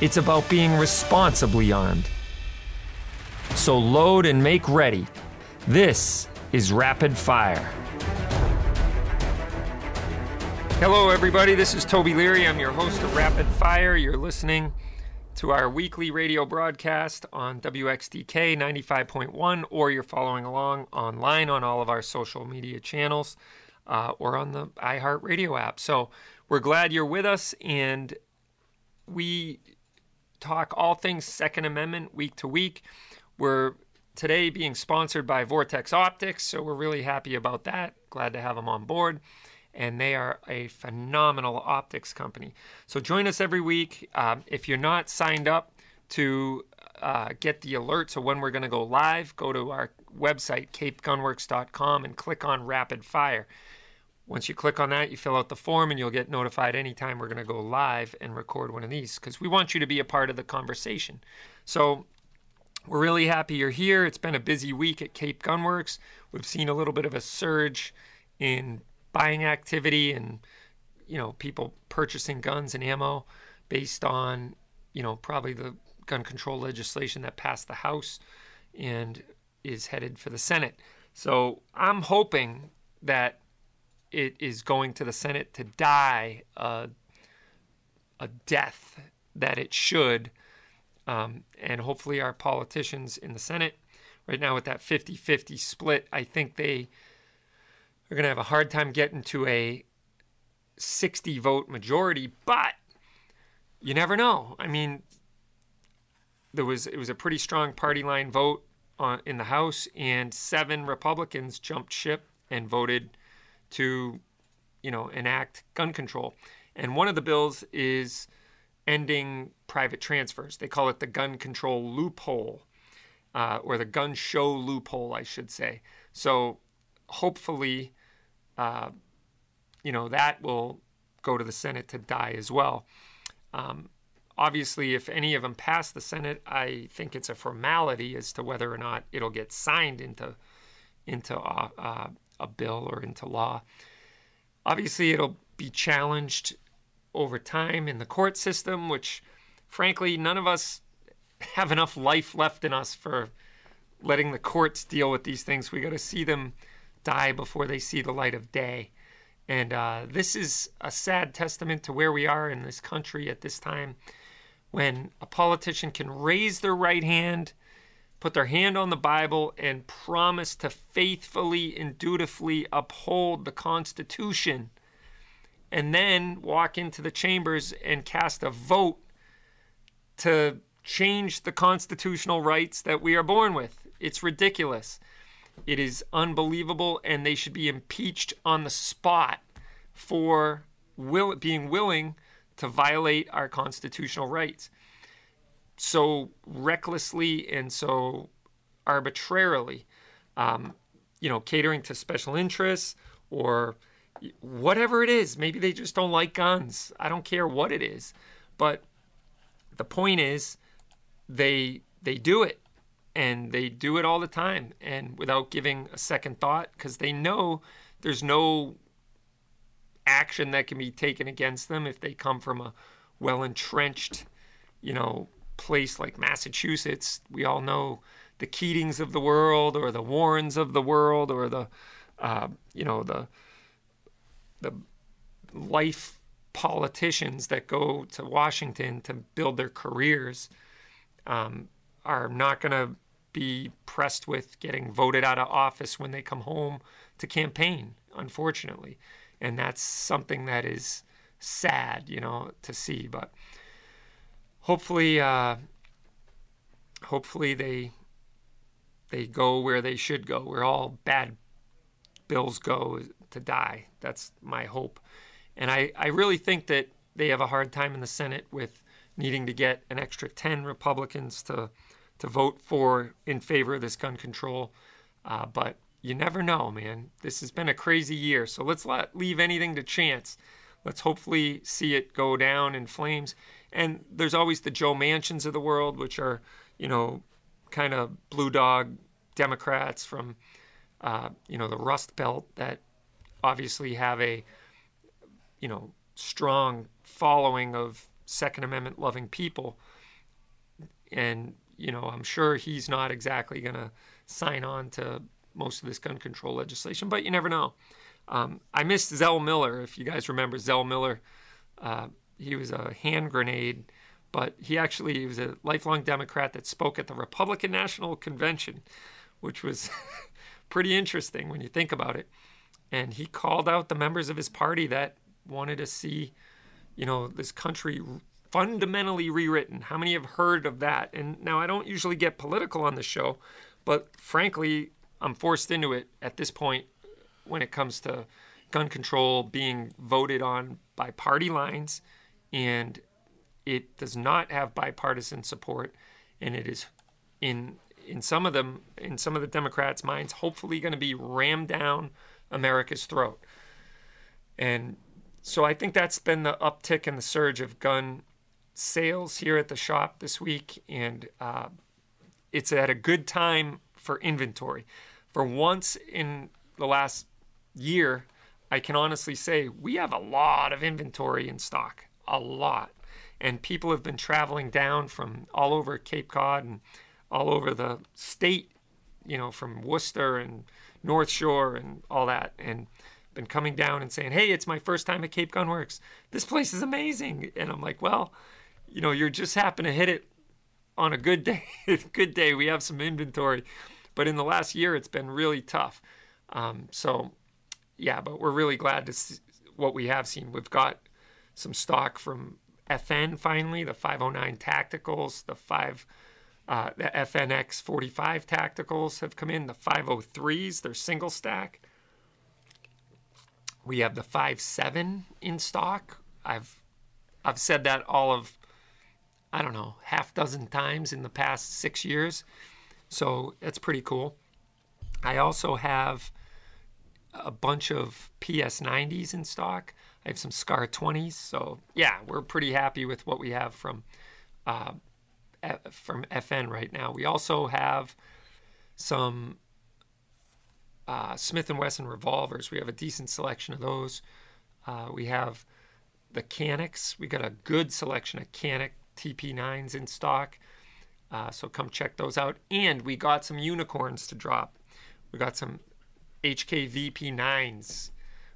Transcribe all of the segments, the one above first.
It's about being responsibly armed. So load and make ready. This is Rapid Fire. Hello, everybody. This is Toby Leary. I'm your host of Rapid Fire. You're listening to our weekly radio broadcast on WXTK 95.1, or you're following along online on all of our social media channels uh, or on the iHeartRadio app. So we're glad you're with us, and we talk all things Second Amendment week to week. We're today being sponsored by Vortex Optics, so we're really happy about that. Glad to have them on board. And they are a phenomenal optics company. So join us every week. Um, if you're not signed up to uh, get the alerts of when we're going to go live, go to our website, capegunworks.com, and click on Rapid Fire. Once you click on that, you fill out the form and you'll get notified anytime we're going to go live and record one of these because we want you to be a part of the conversation. So we're really happy you're here. It's been a busy week at Cape Gunworks. We've seen a little bit of a surge in buying activity and you know people purchasing guns and ammo based on you know probably the gun control legislation that passed the House and is headed for the Senate. So I'm hoping that it is going to the Senate to die a, a death that it should. Um, and hopefully, our politicians in the Senate, right now with that 50 50 split, I think they are going to have a hard time getting to a 60 vote majority. But you never know. I mean, there was it was a pretty strong party line vote on, in the House, and seven Republicans jumped ship and voted to, you know, enact gun control. And one of the bills is ending private transfers. They call it the gun control loophole, uh, or the gun show loophole, I should say. So hopefully, uh, you know, that will go to the Senate to die as well. Um, obviously, if any of them pass the Senate, I think it's a formality as to whether or not it'll get signed into into uh, uh, a bill or into law. Obviously, it'll be challenged over time in the court system, which, frankly, none of us have enough life left in us for letting the courts deal with these things. We got to see them die before they see the light of day. And uh, this is a sad testament to where we are in this country at this time when a politician can raise their right hand put their hand on the Bible and promise to faithfully and dutifully uphold the Constitution, and then walk into the chambers and cast a vote to change the constitutional rights that we are born with. It's ridiculous. It is unbelievable, and they should be impeached on the spot for will, being willing to violate our constitutional rights so recklessly and so arbitrarily, um, you know, catering to special interests or whatever it is. Maybe they just don't like guns. I don't care what it is, but the point is, they they do it, and they do it all the time, and without giving a second thought, because they know there's no action that can be taken against them if they come from a well entrenched, you know, place like Massachusetts, we all know the Keatings of the world, or the Warrens of the world, or the uh, you know the the life politicians that go to Washington to build their careers um, are not going to be pressed with getting voted out of office when they come home to campaign, unfortunately. And that's something that is sad, you know, to see. But hopefully, uh, hopefully they they go where they should go, where all bad bills go. to die. That's my hope. And I, I really think that they have a hard time in the Senate with needing to get an extra 10 Republicans to, to vote for in favor of this gun control. Uh, but you never know, man. This has been a crazy year. So let's not leave anything to chance. Let's hopefully see it go down in flames. And there's always the Joe Manchins of the world, which are, you know, kind of blue dog Democrats from, uh, you know, the Rust Belt that obviously have a, you know, strong following of Second Amendment loving people. And, you know, I'm sure he's not exactly going to sign on to most of this gun control legislation, but you never know. Um, I missed Zell Miller, if you guys remember Zell Miller. Uh, he was a hand grenade, but he actually he was a lifelong Democrat that spoke at the Republican National Convention, which was pretty interesting when you think about it. And he called out the members of his party that wanted to see, you know, this country fundamentally rewritten. How many have heard of that? And now I don't usually get political on the show, but frankly, I'm forced into it at this point when it comes to gun control being voted on by party lines, and it does not have bipartisan support, and it is in in some of them in some of the Democrats' minds, hopefully going to be rammed down America's throat. And so I think that's been the uptick in the surge of gun sales here at the shop this week, and uh, it's at a good time for inventory. For once in the last year, I can honestly say we have a lot of inventory in stock, a lot. And people have been traveling down from all over Cape Cod and all over the state, you know, from Worcester and North Shore and all that, and been coming down and saying, "Hey, it's my first time at Cape Gun Works. This place is amazing." And I'm like, "Well, you know, you're just happen to hit it on a good day. good day. We have some inventory, but in the last year, it's been really tough. Um, so yeah, but we're really glad to see what we have seen. We've got some stock from FN finally, the 509 tacticals, the five, uh, the FNX 45 tacticals have come in. The 503s, they're single stack. We have the 57 in stock. I've I've said that all of I don't know half dozen times in the past six years, so that's pretty cool. I also have a bunch of PS90s in stock. Have some Scar 20s. So yeah, we're pretty happy with what we have from uh, from FN right now. We also have some uh, Smith and Wesson revolvers. We have a decent selection of those. Uh, we have the Caniks. We got a good selection of Canik TP9s in stock. Uh, so come check those out. And we got some unicorns to drop. We got some HK VP9s.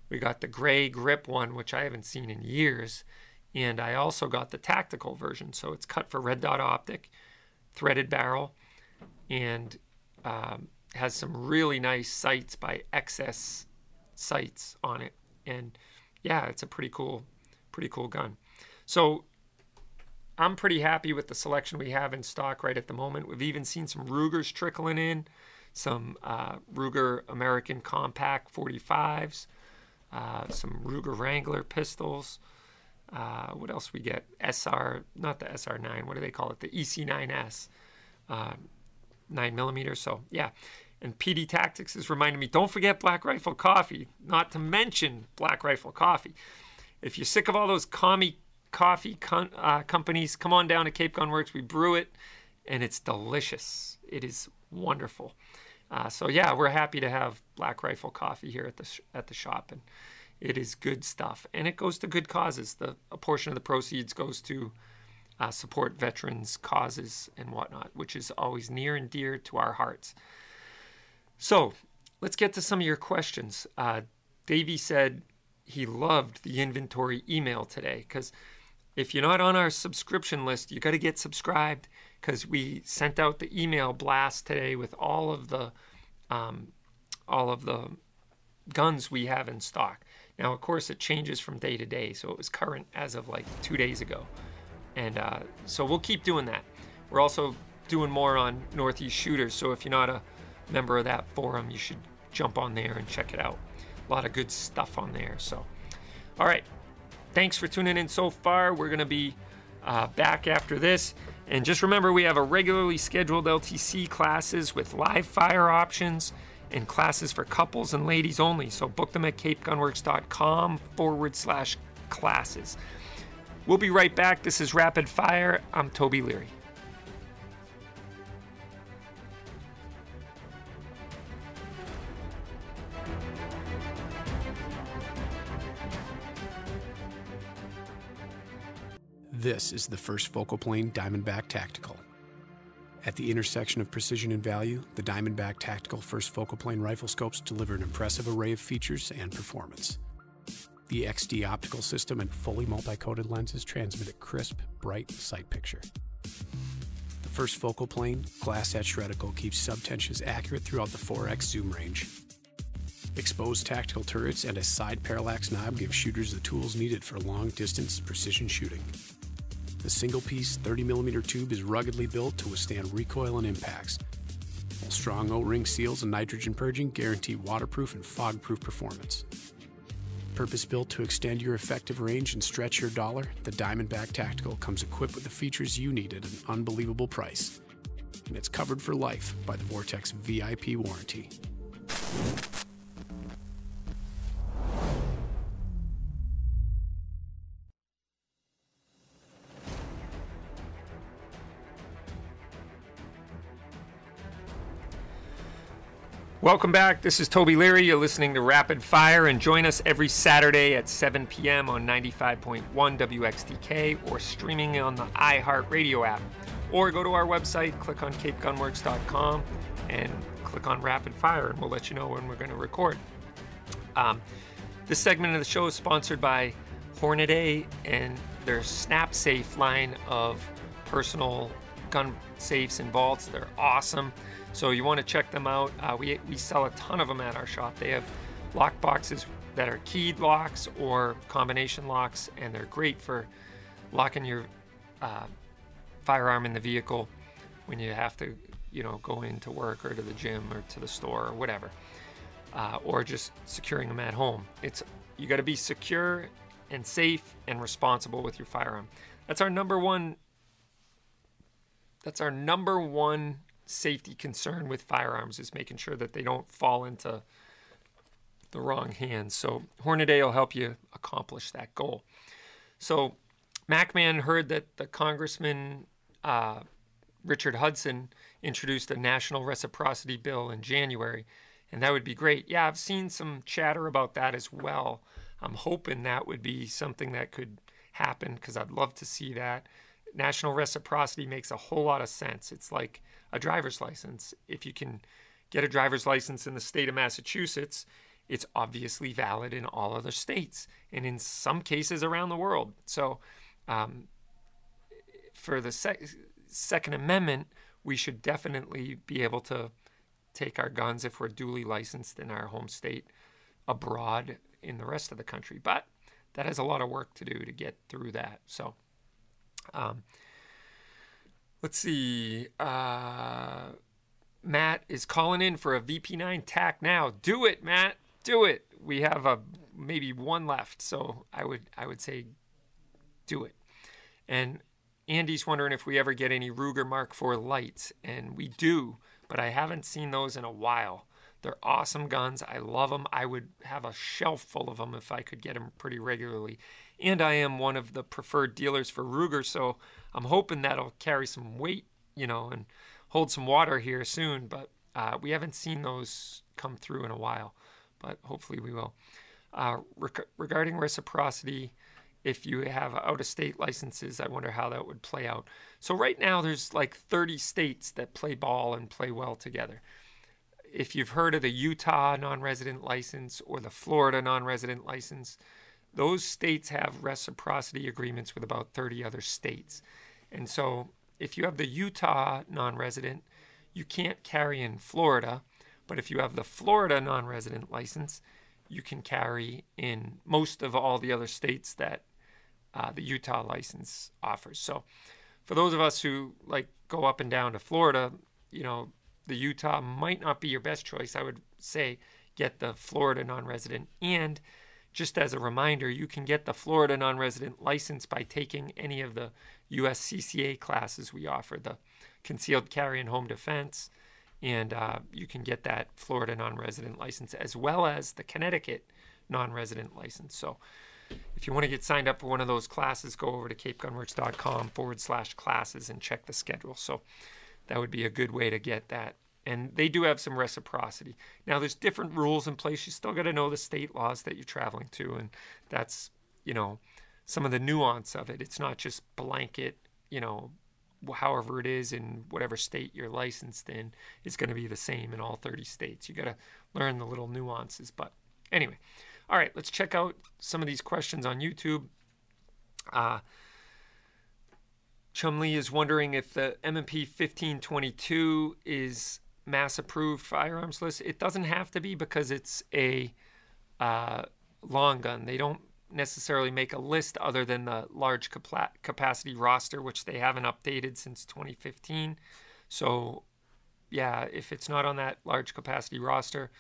We got the gray grip one, which I haven't seen in years. And I also got the tactical version. So it's cut for red dot optic, threaded barrel, and um, has some really nice sights by XS sights on it. And yeah, it's a pretty cool, pretty cool gun. So I'm pretty happy with the selection we have in stock right at the moment. We've even seen some Rugers trickling in some uh, Ruger American Compact 45s, uh, some Ruger Wrangler pistols. Uh, what else we get? SR, not the SR9. What do they call it? The EC9S, uh, nine millimeter. So yeah, and PD Tactics is reminding me. Don't forget Black Rifle Coffee. Not to mention Black Rifle Coffee. If you're sick of all those commie coffee con- uh, companies, come on down to Cape Gun Works. We brew it, and it's delicious. It is wonderful. Uh, so yeah, we're happy to have Black Rifle Coffee here at the sh- at the shop, and it is good stuff, and it goes to good causes. The a portion of the proceeds goes to uh, support veterans' causes and whatnot, which is always near and dear to our hearts. So let's get to some of your questions. Uh, Davey said he loved the inventory email today because if you're not on our subscription list, you got to get subscribed because we sent out the email blast today with all of the um, all of the guns we have in stock. Now, of course, it changes from day to day, so it was current as of like two days ago, and uh, so we'll keep doing that. We're also doing more on Northeast Shooters, so if you're not a member of that forum, you should jump on there and check it out. a lot of good stuff on there. So, all right. Thanks for tuning in so far. We're to be uh, back after this. And just remember, we have a regularly scheduled LTC classes with live fire options and classes for couples and ladies only. So book them at capegunworks.com forward slash classes. We'll be right back. This is Rapid Fire. I'm Toby Leary. This is the first focal plane Diamondback Tactical. At the intersection of precision and value, the Diamondback Tactical First Focal Plane Rifle Scopes deliver an impressive array of features and performance. The XD optical system and fully multi-coated lenses transmit a crisp, bright sight picture. The first focal plane, glass etched reticle keeps subtensions accurate throughout the 4x zoom range. Exposed tactical turrets and a side parallax knob give shooters the tools needed for long distance precision shooting. The single piece 30mm tube is ruggedly built to withstand recoil and impacts. Strong O ring seals and nitrogen purging guarantee waterproof and fog proof performance. Purpose built to extend your effective range and stretch your dollar, the Diamondback Tactical comes equipped with the features you need at an unbelievable price. And it's covered for life by the Vortex VIP warranty. Welcome back. This is Toby Leary. You're listening to Rapid Fire, and join us every Saturday at 7 p.m. on 95.1 WXTK or streaming on the iHeartRadio app. Or go to our website, click on capegunworks.com, and click on Rapid Fire, and we'll let you know when we're going to record. Um, this segment of the show is sponsored by Hornady and their Snap Safe line of personal gun safes and vaults. They're awesome. So you want to check them out. Uh, we, we sell a ton of them at our shop. They have lock boxes that are keyed locks or combination locks, and they're great for locking your uh, firearm in the vehicle when you have to, you know, go into work or to the gym or to the store or whatever, uh, or just securing them at home. It's you got to be secure and safe and responsible with your firearm. That's our number one. That's our number one safety concern with firearms is making sure that they don't fall into the wrong hands. So Hornady will help you accomplish that goal. So MacMan heard that the Congressman uh, Richard Hudson introduced a national reciprocity bill in January, and that would be great. Yeah, I've seen some chatter about that as well. I'm hoping that would be something that could happen because I'd love to see that. National reciprocity makes a whole lot of sense. It's like a driver's license. If you can get a driver's license in the state of Massachusetts, it's obviously valid in all other states and in some cases around the world. So, um, for the sec- Second Amendment, we should definitely be able to take our guns if we're duly licensed in our home state abroad in the rest of the country. But that has a lot of work to do to get through that. So, um, Let's see. Uh, Matt is calling in for a VP9 tack now. Do it, Matt. Do it. We have a maybe one left, so I would I would say do it. And Andy's wondering if we ever get any Ruger Mark IV Lites, and we do, but I haven't seen those in a while. They're awesome guns. I love them. I would have a shelf full of them if I could get them pretty regularly. And I am one of the preferred dealers for Ruger, so I'm hoping that'll carry some weight, you know, and hold some water here soon. But uh, we haven't seen those come through in a while, but hopefully we will. Uh, rec- regarding reciprocity, if you have out of state licenses, I wonder how that would play out. So, right now, there's like 30 states that play ball and play well together. If you've heard of the Utah non resident license or the Florida non resident license, those states have reciprocity agreements with about 30 other states. And so if you have the Utah non resident, you can't carry in Florida. But if you have the Florida non resident license, you can carry in most of all the other states that uh, the Utah license offers. So for those of us who like go up and down to Florida, you know, the Utah might not be your best choice. I would say get the Florida non resident. And just as a reminder, you can get the Florida non resident license by taking any of the USCCA classes we offer the concealed carry and home defense. And uh, you can get that Florida non resident license as well as the Connecticut non resident license. So if you want to get signed up for one of those classes, go over to capegunworks.com forward slash classes and check the schedule. So that would be a good way to get that. And they do have some reciprocity. Now, there's different rules in place. You still got to know the state laws that you're traveling to. And that's, you know, some of the nuance of it. It's not just blanket, you know, however it is in whatever state you're licensed in is going to be the same in all 30 states. You got to learn the little nuances. But anyway, all right, let's check out some of these questions on YouTube. Uh, Chumley is wondering if the M&P 1522 is mass approved firearms list. It doesn't have to be because it's a uh, long gun. They don't necessarily make a list other than the large capacity roster, which they haven't updated since 2015. So, yeah, if it's not on that large capacity roster,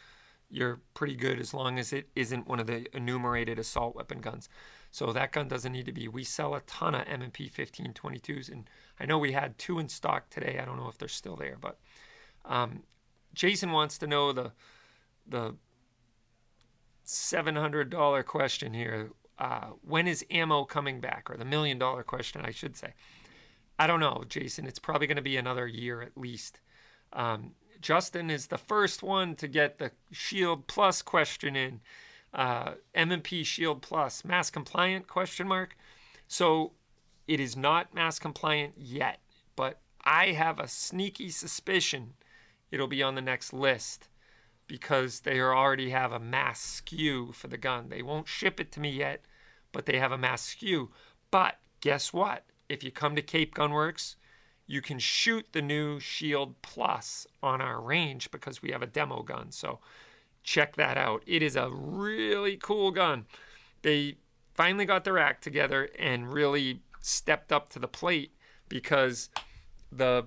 you're pretty good as long as it isn't one of the enumerated assault weapon guns. So that gun doesn't need to be. We sell a ton of M&P 1522s, and I know we had two in stock today. I don't know if they're still there, but um, Jason wants to know the the seven hundred dollar question here. Uh, when is ammo coming back, or the million dollar question, I should say? I don't know, Jason. It's probably going to be another year at least. Um, Justin is the first one to get the Shield Plus question in. Uh, M&P Shield Plus, mass compliant question mark. So it is not mass compliant yet, but I have a sneaky suspicion it'll be on the next list because they already have a mass SKU for the gun. They won't ship it to me yet, but they have a mass SKU. But guess what? If you come to Cape Gunworks, you can shoot the new Shield Plus on our range because we have a demo gun. So check that out. It is a really cool gun. They finally got their act together and really stepped up to the plate because the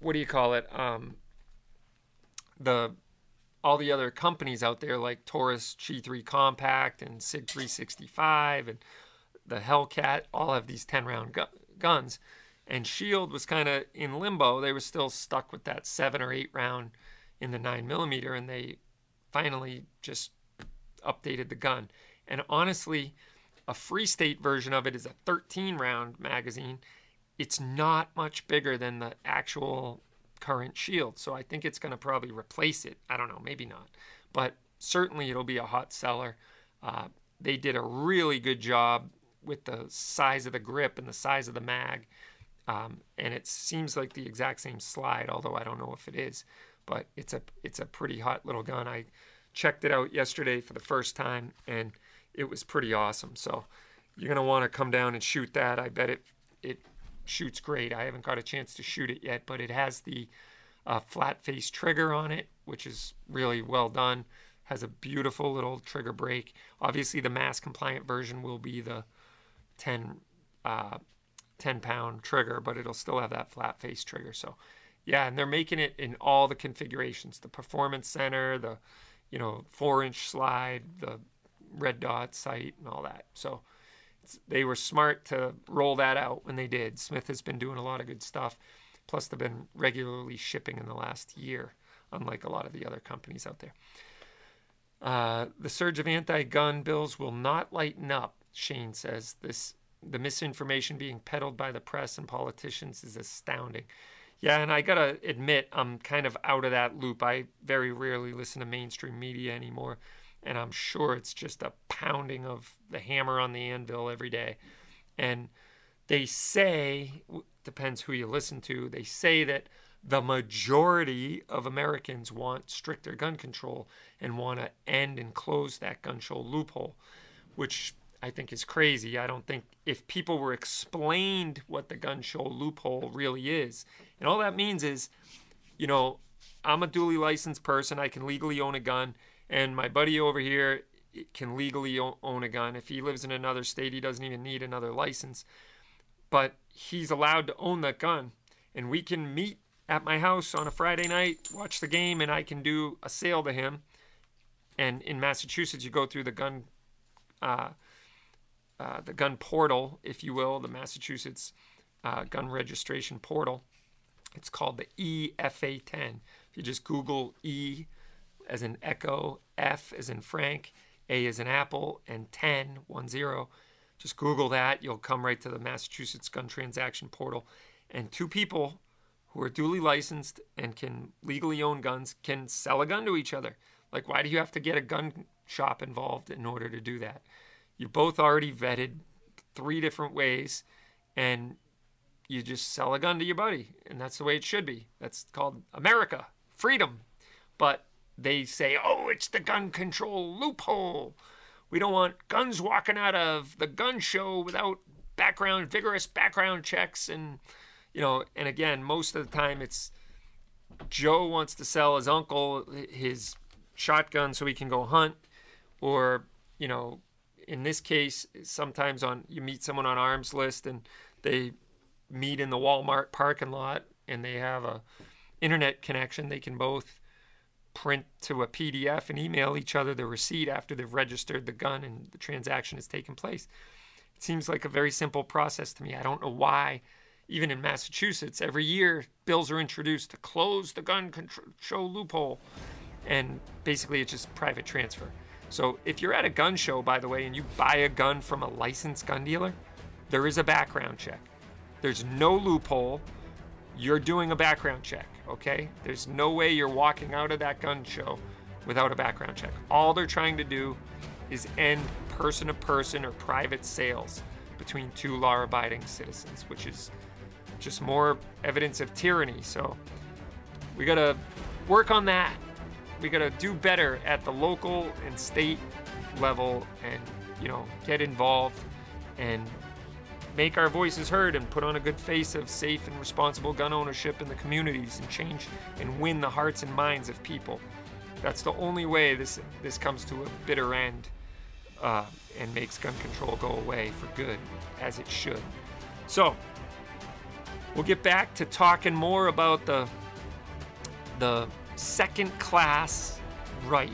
what do you call it? Um, the all the other companies out there like Taurus G3 Compact and Sig 365 and the Hellcat all have these 10 round gu- guns and Shield was kind of in limbo. They were still stuck with that seven or eight round in the nine millimeter, and they finally just updated the gun. And honestly, a free state version of it is a 13 round magazine. It's not much bigger than the actual current Shield, so I think it's going to probably replace it. I don't know, maybe not, but certainly it'll be a hot seller. Uh, they did a really good job with the size of the grip and the size of the mag um, and it seems like the exact same slide, although I don't know if it is. But it's a it's a pretty hot little gun. I checked it out yesterday for the first time, and it was pretty awesome. So you're gonna want to come down and shoot that. I bet it it shoots great. I haven't got a chance to shoot it yet, but it has the uh, flat face trigger on it, which is really well done. Has a beautiful little trigger break. Obviously, the mass compliant version will be the 10 uh, 10 pound trigger, but it'll still have that flat face trigger. So, yeah, and they're making it in all the configurations the performance center, the you know, four inch slide, the red dot sight, and all that. So, they were smart to roll that out when they did. Smith has been doing a lot of good stuff. Plus, they've been regularly shipping in the last year, unlike a lot of the other companies out there. Uh, the surge of anti gun bills will not lighten up, Shane says. This the misinformation being peddled by the press and politicians is astounding. Yeah, and I gotta admit, I'm kind of out of that loop. I very rarely listen to mainstream media anymore, and I'm sure it's just a pounding of the hammer on the anvil every day. And they say, depends who you listen to, they say that the majority of Americans want stricter gun control and want to end and close that gun show loophole, which I think is crazy. I don't think if people were explained what the gun show loophole really is, and all that means is, you know, I'm a duly licensed person. I can legally own a gun, and my buddy over here can legally own a gun. If he lives in another state, he doesn't even need another license. But he's allowed to own that gun, and we can meet at my house on a Friday night, watch the game, and I can do a sale to him and in Massachusetts, you go through the gun, uh, uh, the gun portal, if you will, the Massachusetts uh, gun registration portal. It's called the EFA10. If you just Google E as an Echo, F is in Frank, A is in Apple, and 10, 1 0, just Google that. You'll come right to the Massachusetts gun transaction portal. And two people who are duly licensed and can legally own guns can sell a gun to each other. Like, why do you have to get a gun shop involved in order to do that? You're both already vetted three different ways, and you just sell a gun to your buddy. And that's the way it should be. That's called America, freedom. But they say, oh, it's the gun control loophole. We don't want guns walking out of the gun show without background, vigorous background checks. And, you know, and again, most of the time it's Joe wants to sell his uncle his shotgun so he can go hunt. Or, you know, in this case, sometimes on you meet someone on Armslist and they meet in the Walmart parking lot and they have a internet connection. They can both print to a PDF and email each other the receipt after they've registered the gun and the transaction has taken place. It seems like a very simple process to me. I don't know why, even in Massachusetts, every year bills are introduced to close the gun control loophole, and basically it's just private transfer. So if you're at a gun show, by the way, and you buy a gun from a licensed gun dealer, there is a background check. There's no loophole. You're doing a background check okay? There's no way you're walking out of that gun show without a background check. All they're trying to do is end person to person or private sales between two law abiding citizens, which is just more evidence of tyranny. So we got to work on that. We got to do better at the local and state level and, you know, get involved and make our voices heard and put on a good face of safe and responsible gun ownership in the communities and change and win the hearts and minds of people. That's the only way this this comes to a bitter end uh, and makes gun control go away for good, as it should. So we'll get back to talking more about the the second class right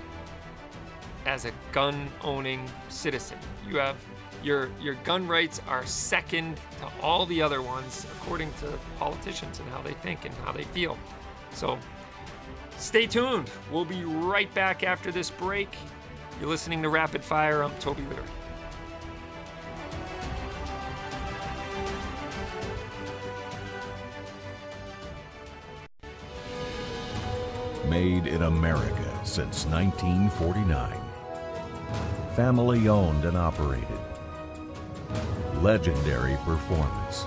as a gun owning citizen. You have your your gun rights are second to all the other ones according to politicians and how they think and how they feel. So stay tuned. We'll be right back after this break. You're listening to Rapid Fire. I'm Toby Leary. Made in America since 1949. Family owned and operated legendary performance.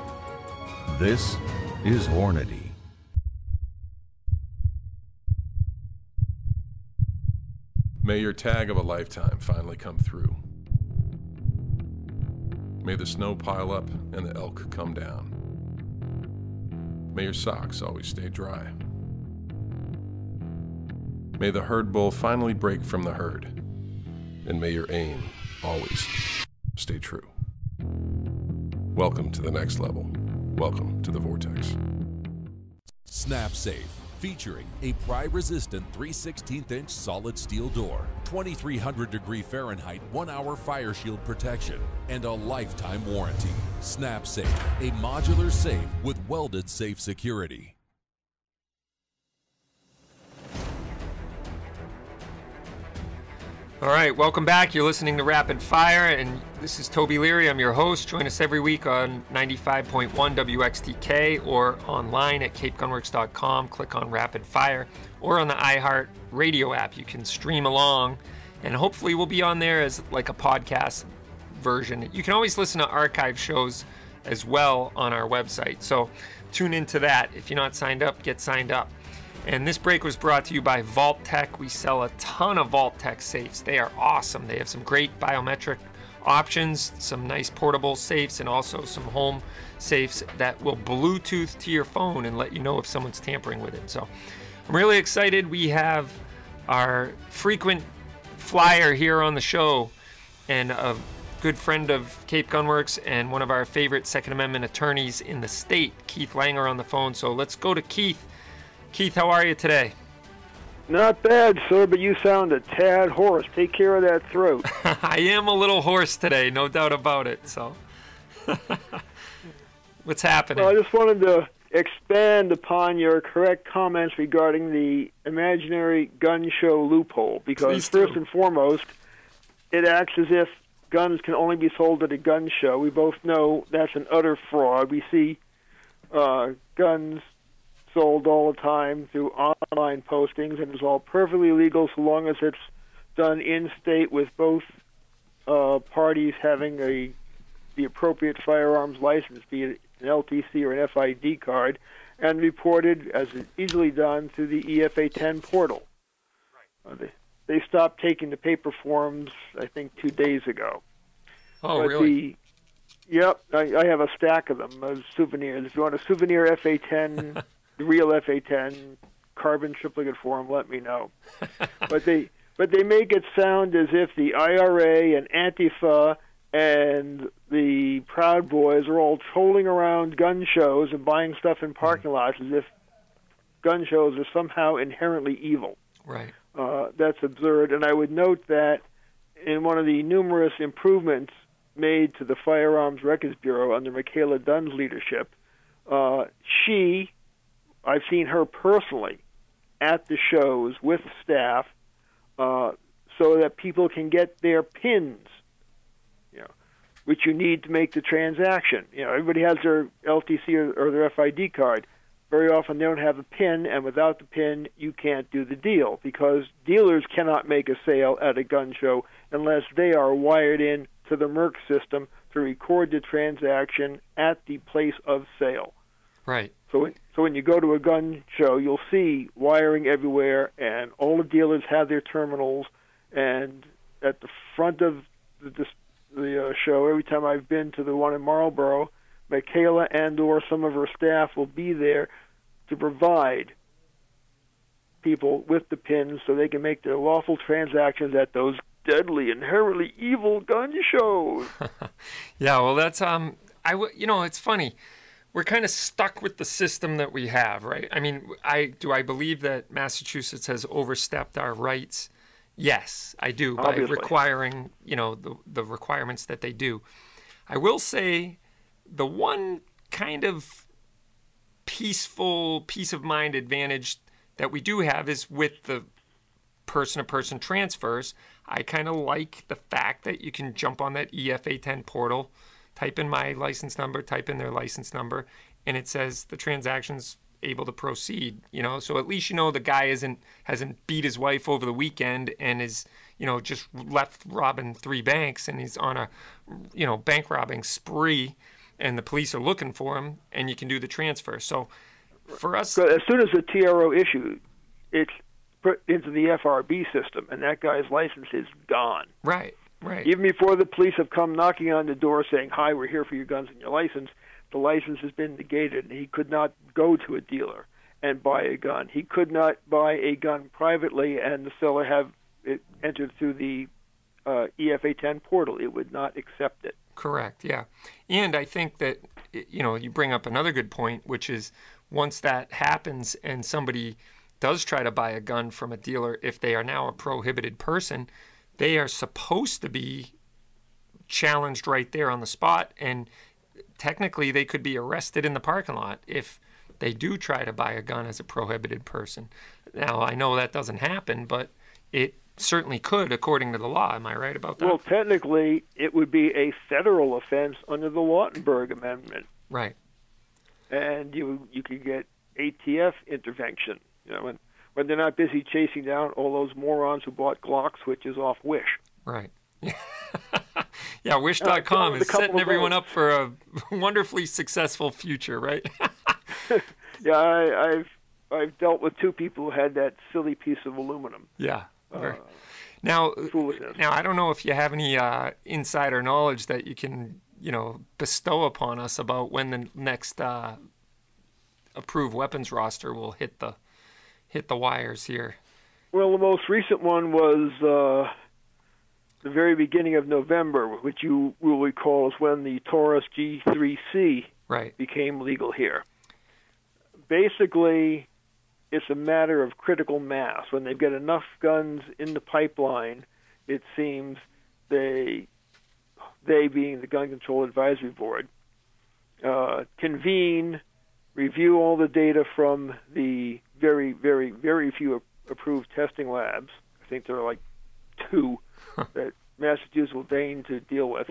This is Hornady. May your tag of a lifetime finally come through. May the snow pile up and the elk come down. May your socks always stay dry. May the herd bull finally break from the herd. And may your aim always stay true. Welcome to the next level. Welcome to the Vortex. Snap Safe, featuring a pry resistant 3 16th inch solid steel door, 2300 degree Fahrenheit 1 hour fire shield protection, and a lifetime warranty. Snap Safe, a modular safe with welded safe security. All right, welcome back. You're listening to Rapid Fire, and this is Toby Leary. I'm your host. Join us every week on 95.1 WXTK or online at capegunworks.com. Click on Rapid Fire or on the iHeart Radio app. You can stream along, and hopefully, we'll be on there as like a podcast version. You can always listen to archive shows as well on our website. So tune into that. If you're not signed up, get signed up. And this break was brought to you by Vaultek. We sell a ton of Vaultek safes. They are awesome. They have some great biometric options, some nice portable safes, and also some home safes that will Bluetooth to your phone and let you know if someone's tampering with it. So I'm really excited. We have our frequent flyer here on the show and a good friend of Cape Gunworks and one of our favorite Second Amendment attorneys in the state, Keith Langer, on the phone. So let's go to Keith Keith, how are you today? Not bad, sir, but you sound a tad hoarse. Take care of that throat. I am a little hoarse today, no doubt about it. So, what's happening? Well, I just wanted to expand upon your correct comments regarding the imaginary gun show loophole, because first and foremost, it acts as if guns can only be sold at a gun show. We both know that's an utter fraud. We see uh, guns sold all the time through online postings, and it's all perfectly legal so long as it's done in state with both uh, parties having a the appropriate firearms license, be it an LTC or an FID card, and reported as is easily done through the EFA 10 portal. Uh, they, they stopped taking the paper forms, I think, two days ago. oh, But really? The, yep, I, I have a stack of them as souvenirs. If you want a souvenir FA10, the real FA10 carbon triplicate form, let me know. but they but they make it sound as if the IRA and Antifa and the Proud Boys are all trolling around gun shows and buying stuff in parking lots as if gun shows are somehow inherently evil. Right. Uh, that's absurd. And I would note that in one of the numerous improvements made to the Firearms Records Bureau under Michaela Dunne's leadership, uh, she, I've seen her personally at the shows with staff uh, so that people can get their pins, you know, which you need to make the transaction. You know, everybody has their LTC or, or their FID card very often they don't have a pin, and without the pin, you can't do the deal because dealers cannot make a sale at a gun show unless they are wired in to the MIRCS system to record the transaction at the place of sale. Right. So, so when you go to a gun show, you'll see wiring everywhere, and all the dealers have their terminals. And at the front of the dis- the uh, show, every time I've been to the one in Marlboro, Michaela and/or some of her staff will be there to provide people with the pins so they can make their lawful transactions at those deadly, inherently evil gun shows. Yeah, well, that's um, I w- you know, it's funny. We're kind of stuck with the system that we have, right? I mean, I do I believe that Massachusetts has overstepped our rights. Yes, I do by requiring, you know, the the requirements that they do. I will say the one kind of peaceful peace of mind advantage that we do have is with the person to person transfers. I kind of like the fact that you can jump on that EFA 10 portal, type in my license number, type in their license number, and it says the transaction's able to proceed, you know? So at least you know the guy isn't hasn't beat his wife over the weekend and is, you know, just left robbing three banks and he's on a you know, bank robbing spree and the police are looking for him and you can do the transfer. So for us as soon as the TRO issued, it's put into the FRB system, and that guy's license is gone. right, right. Even before the police have come knocking on the door saying, "Hi, we're here for your guns and your license," the license has been negated, and he could not go to a dealer and buy a gun. He could not buy a gun privately, and the seller have it entered through the uh, EFA 10 portal. It would not accept it. Correct. Yeah, and I think that you know you bring up another good point, which is once that happens and somebody does try to buy a gun from a dealer, if they are now a prohibited person, they are supposed to be challenged right there on the spot, and technically they could be arrested in the parking lot if they do try to buy a gun as a prohibited person. Now I know that doesn't happen, but it certainly could according to the law. Am I right about that? Well, technically, it would be a federal offense under the Lautenberg Amendment. right. and you you could get ATF intervention. You know, when when they're not busy chasing down all those morons who bought Glock switches off Wish. Right. yeah, wish.com with is setting everyone those. up for a wonderfully successful future, right? Yeah, I, I've I've dealt with two people who had that silly piece of aluminum. yeah. Very- now, foolishness. now I don't know if you have any uh, insider knowledge that you can, you know, bestow upon us about when the next uh, approved weapons roster will hit the hit the wires here. Well, the most recent one was uh, the very beginning of November, which you will recall is when the Taurus G3C Right. became legal here. Basically, it's a matter of critical mass. When they've got enough guns in the pipeline, it seems they, they being the Gun Control Advisory Board, uh, convene, review all the data from the very, very, very few approved testing labs. I think there are like two that Massachusetts will deign to deal with.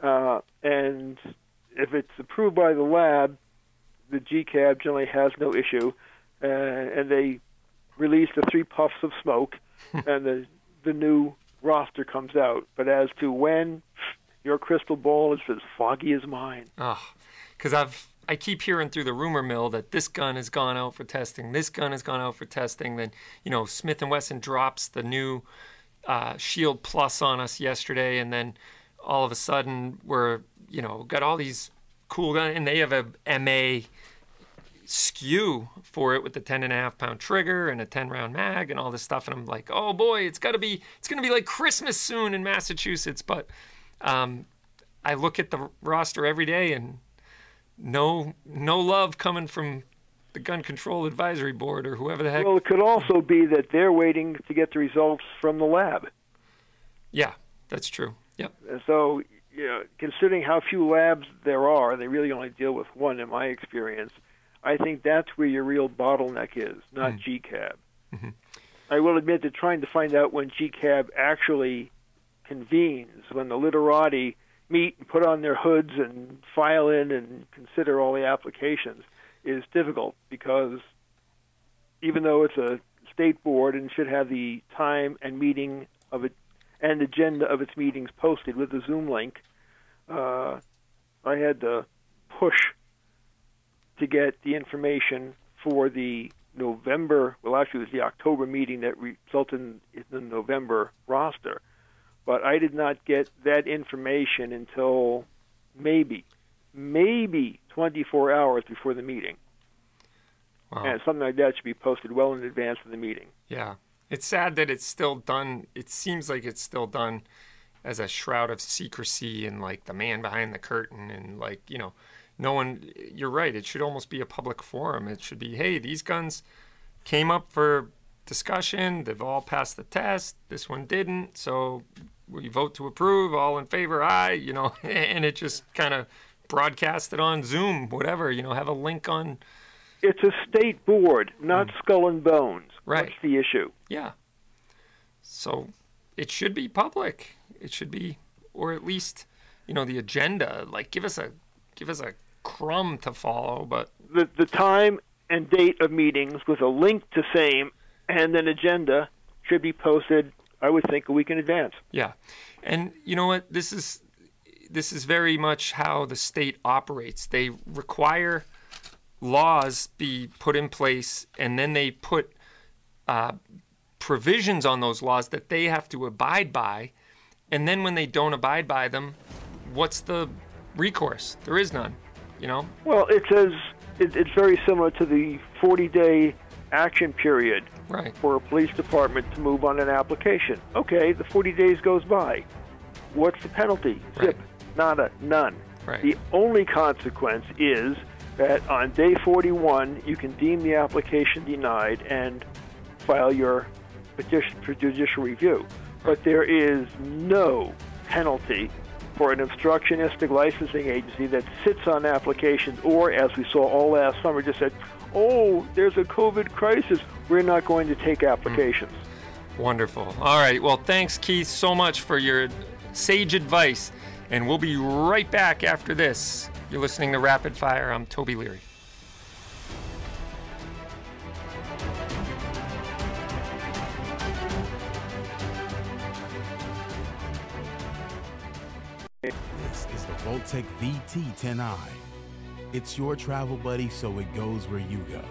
Uh, and if it's approved by the lab, the GCAB generally has no issue, uh, and they release the three puffs of smoke, and the the new roster comes out. But as to when, your crystal ball is as foggy as mine. Oh, because I've I keep hearing through the rumor mill that this gun has gone out for testing. This gun has gone out for testing. Then you know Smith and Wesson drops the new uh, Shield Plus on us yesterday, and then all of a sudden we're you know got all these cool guns, and they have a MA SKU for it with the 10 and a half pound trigger and a 10 round mag and all this stuff and i'm like oh boy it's got to be it's going to be like christmas soon in massachusetts but um, i look at the roster every day and no no love coming from the gun control advisory board or whoever the heck Well, it could also be that they're waiting to get the results from the lab. yeah that's true yep And so, you know, considering how few labs there are, they really only deal with one in my experience. I think that's where your real bottleneck is, not hmm. GCAB. Mm-hmm. I will admit that trying to find out when GCAB actually convenes, when the literati meet and put on their hoods and file in and consider all the applications, is difficult because even though it's a state board and should have the time and meeting of it and agenda of its meetings posted with the Zoom link, uh, I had to push to get the information for the November, well, actually, it was the October meeting that resulted in the November roster. But I did not get that information until maybe, maybe 24 hours before the meeting. wow. And something like that should be posted well in advance of the meeting. Yeah. It's sad that it's still done. It seems like it's still done as a shroud of secrecy and like the man behind the curtain and like, you know, no one you're right. It should almost be a public forum. It should be, hey, these guns came up for discussion. They've all passed the test. This one didn't. So we vote to approve. All in favor, aye, you know, and it just kind of broadcast it on Zoom, whatever, you know, have a link on It's a state board, not mm. skull and bones. Right. That's the issue. Yeah. So it should be public. It should be, or at least, you know, the agenda. Like, give us a, give us a crumb to follow. But the the time and date of meetings with a link to same and an agenda should be posted. I would think a week in advance. yeah, and you know what? This is, this is very much how the state operates. They require laws be put in place, and then they put uh, provisions on those laws that they have to abide by. And then when they don't abide by them, what's the recourse? There is none. You know? Well, it says it, it's very similar to the 40-day action period Right. for a police department to move on an application. Okay, the 40 days goes by. What's the penalty? Right. Zip. Nada. None. Right. The only consequence is that on day 41, you can deem the application denied and file your petition for judicial review. But there is no penalty for an obstructionistic licensing agency that sits on applications or, as we saw all last summer, just said, oh, there's a COVID crisis. We're not going to take applications. Hmm. Wonderful. All right. Well, thanks, Keith, so much for your sage advice. And we'll be right back after this. You're listening to Rapid Fire. I'm Toby Leary. This is the Vaultek VT10i. It's your travel buddy so it goes where you go.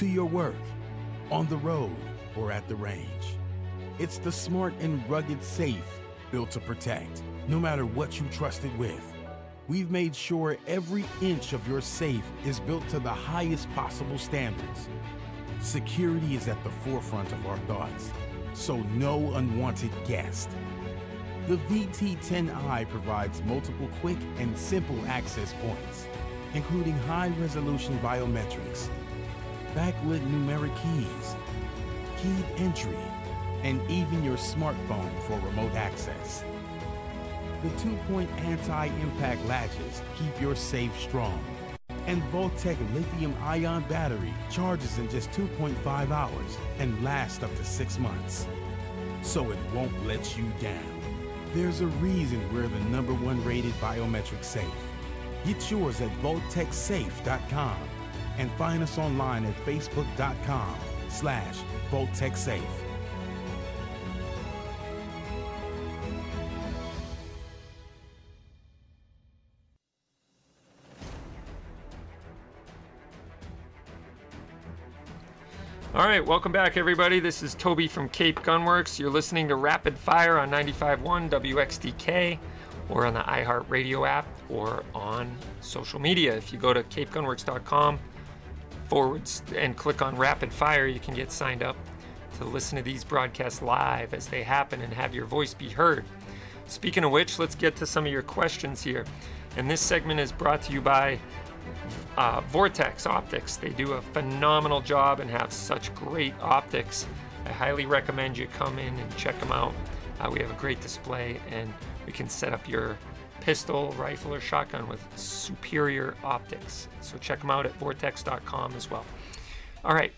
To your work, on the road, or at the range. It's the smart and rugged safe built to protect, no matter what you trust it with. We've made sure every inch of your safe is built to the highest possible standards. Security is at the forefront of our thoughts, so no unwanted guest. The VT10i provides multiple quick and simple access points, including high resolution biometrics, backlit numeric keys, keyed entry, and even your smartphone for remote access. The two-point anti-impact latches keep your safe strong. And Vaultek lithium-ion battery charges in just 2.5 hours and lasts up to six months. So it won't let you down. There's a reason we're the number one rated biometric safe. Get yours at VaultekSafe.com and find us online at Facebook.com slash VaultekSafe. All right, welcome back, everybody. This is Toby from Cape Gunworks. You're listening to Rapid Fire on 95.1 WXTK or on the iHeartRadio app or on social media. If you go to capegunworks.com forwards and click on Rapid Fire, you can get signed up to listen to these broadcasts live as they happen and have your voice be heard. Speaking of which, let's get to some of your questions here. And this segment is brought to you by uh, Vortex Optics. They do a phenomenal job and have such great optics. I highly recommend you come in and check them out. Uh, we have a great display and we can set up your pistol, rifle, or shotgun with superior optics. So check them out at vortex.com as well. All right.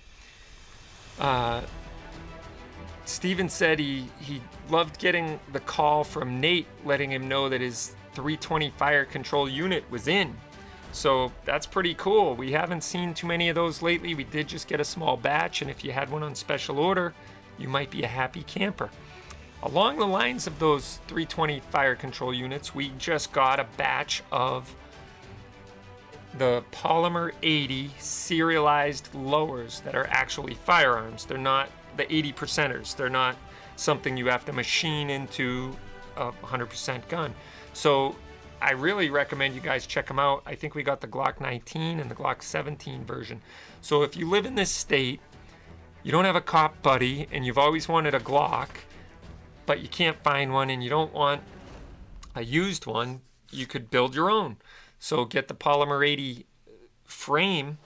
Uh, Steven said he, he loved getting the call from Nate letting him know that his 320 fire control unit was in. So that's pretty cool. We haven't seen too many of those lately. We did just get a small batch, and if you had one on special order, you might be a happy camper. Along the lines of those 320 fire control units, we just got a batch of the Polymer 80 serialized lowers that are actually firearms. They're not the 80 percenters. They're not something you have to machine into a 100% gun. So I really recommend you guys check them out. I think we got the Glock 19 and the Glock 17 version. So if you live in this state, you don't have a cop buddy, and you've always wanted a Glock, but you can't find one and you don't want a used one, you could build your own. So get the Polymer 80 frame.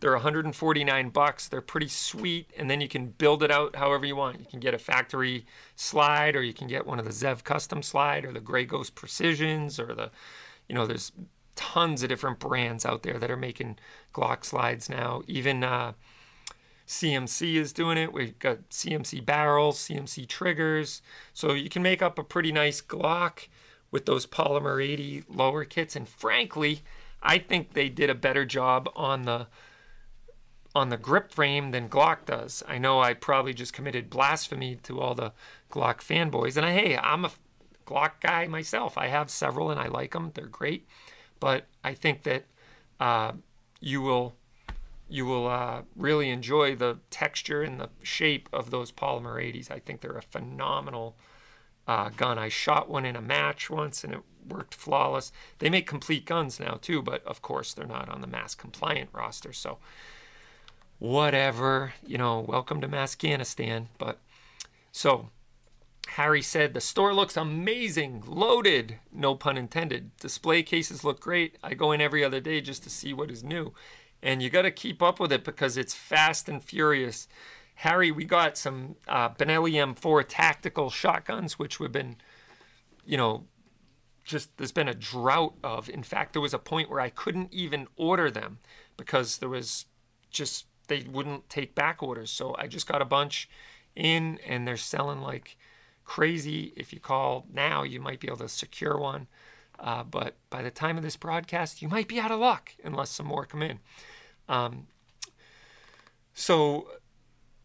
They're 149 bucks. They're pretty sweet, and then you can build it out however you want. You can get a factory slide, or you can get one of the Zev custom slide, or the Grey Ghost Precisions, or the, you know, there's tons of different brands out there that are making Glock slides now. Even uh, CMC is doing it. We've got CMC barrels, CMC triggers. So you can make up a pretty nice Glock with those Polymer 80 lower kits. And frankly, I think they did a better job on the on the grip frame than Glock does. I know I probably just committed blasphemy to all the Glock fanboys, and I, hey, I'm a Glock guy myself. I have several and I like them; they're great. But I think that uh, you will you will uh, really enjoy the texture and the shape of those polymer 80s. I think they're a phenomenal uh, gun. I shot one in a match once and it worked flawless. They make complete guns now too, but of course they're not on the mass compliant roster. So whatever, you know, welcome to Mass Afghanistan. But so Harry said the store looks amazing, loaded, no pun intended. Display cases look great. I go in every other day just to see what is new. And you got to keep up with it because it's fast and furious. Harry, we got some uh, Benelli M4 tactical shotguns, which we've been, you know, just there's been a drought of. In fact, there was a point where I couldn't even order them because there was just they wouldn't take back orders. So I just got a bunch in, and they're selling like crazy. If you call now, you might be able to secure one. Uh, but by the time of this broadcast, you might be out of luck unless some more come in. Um, so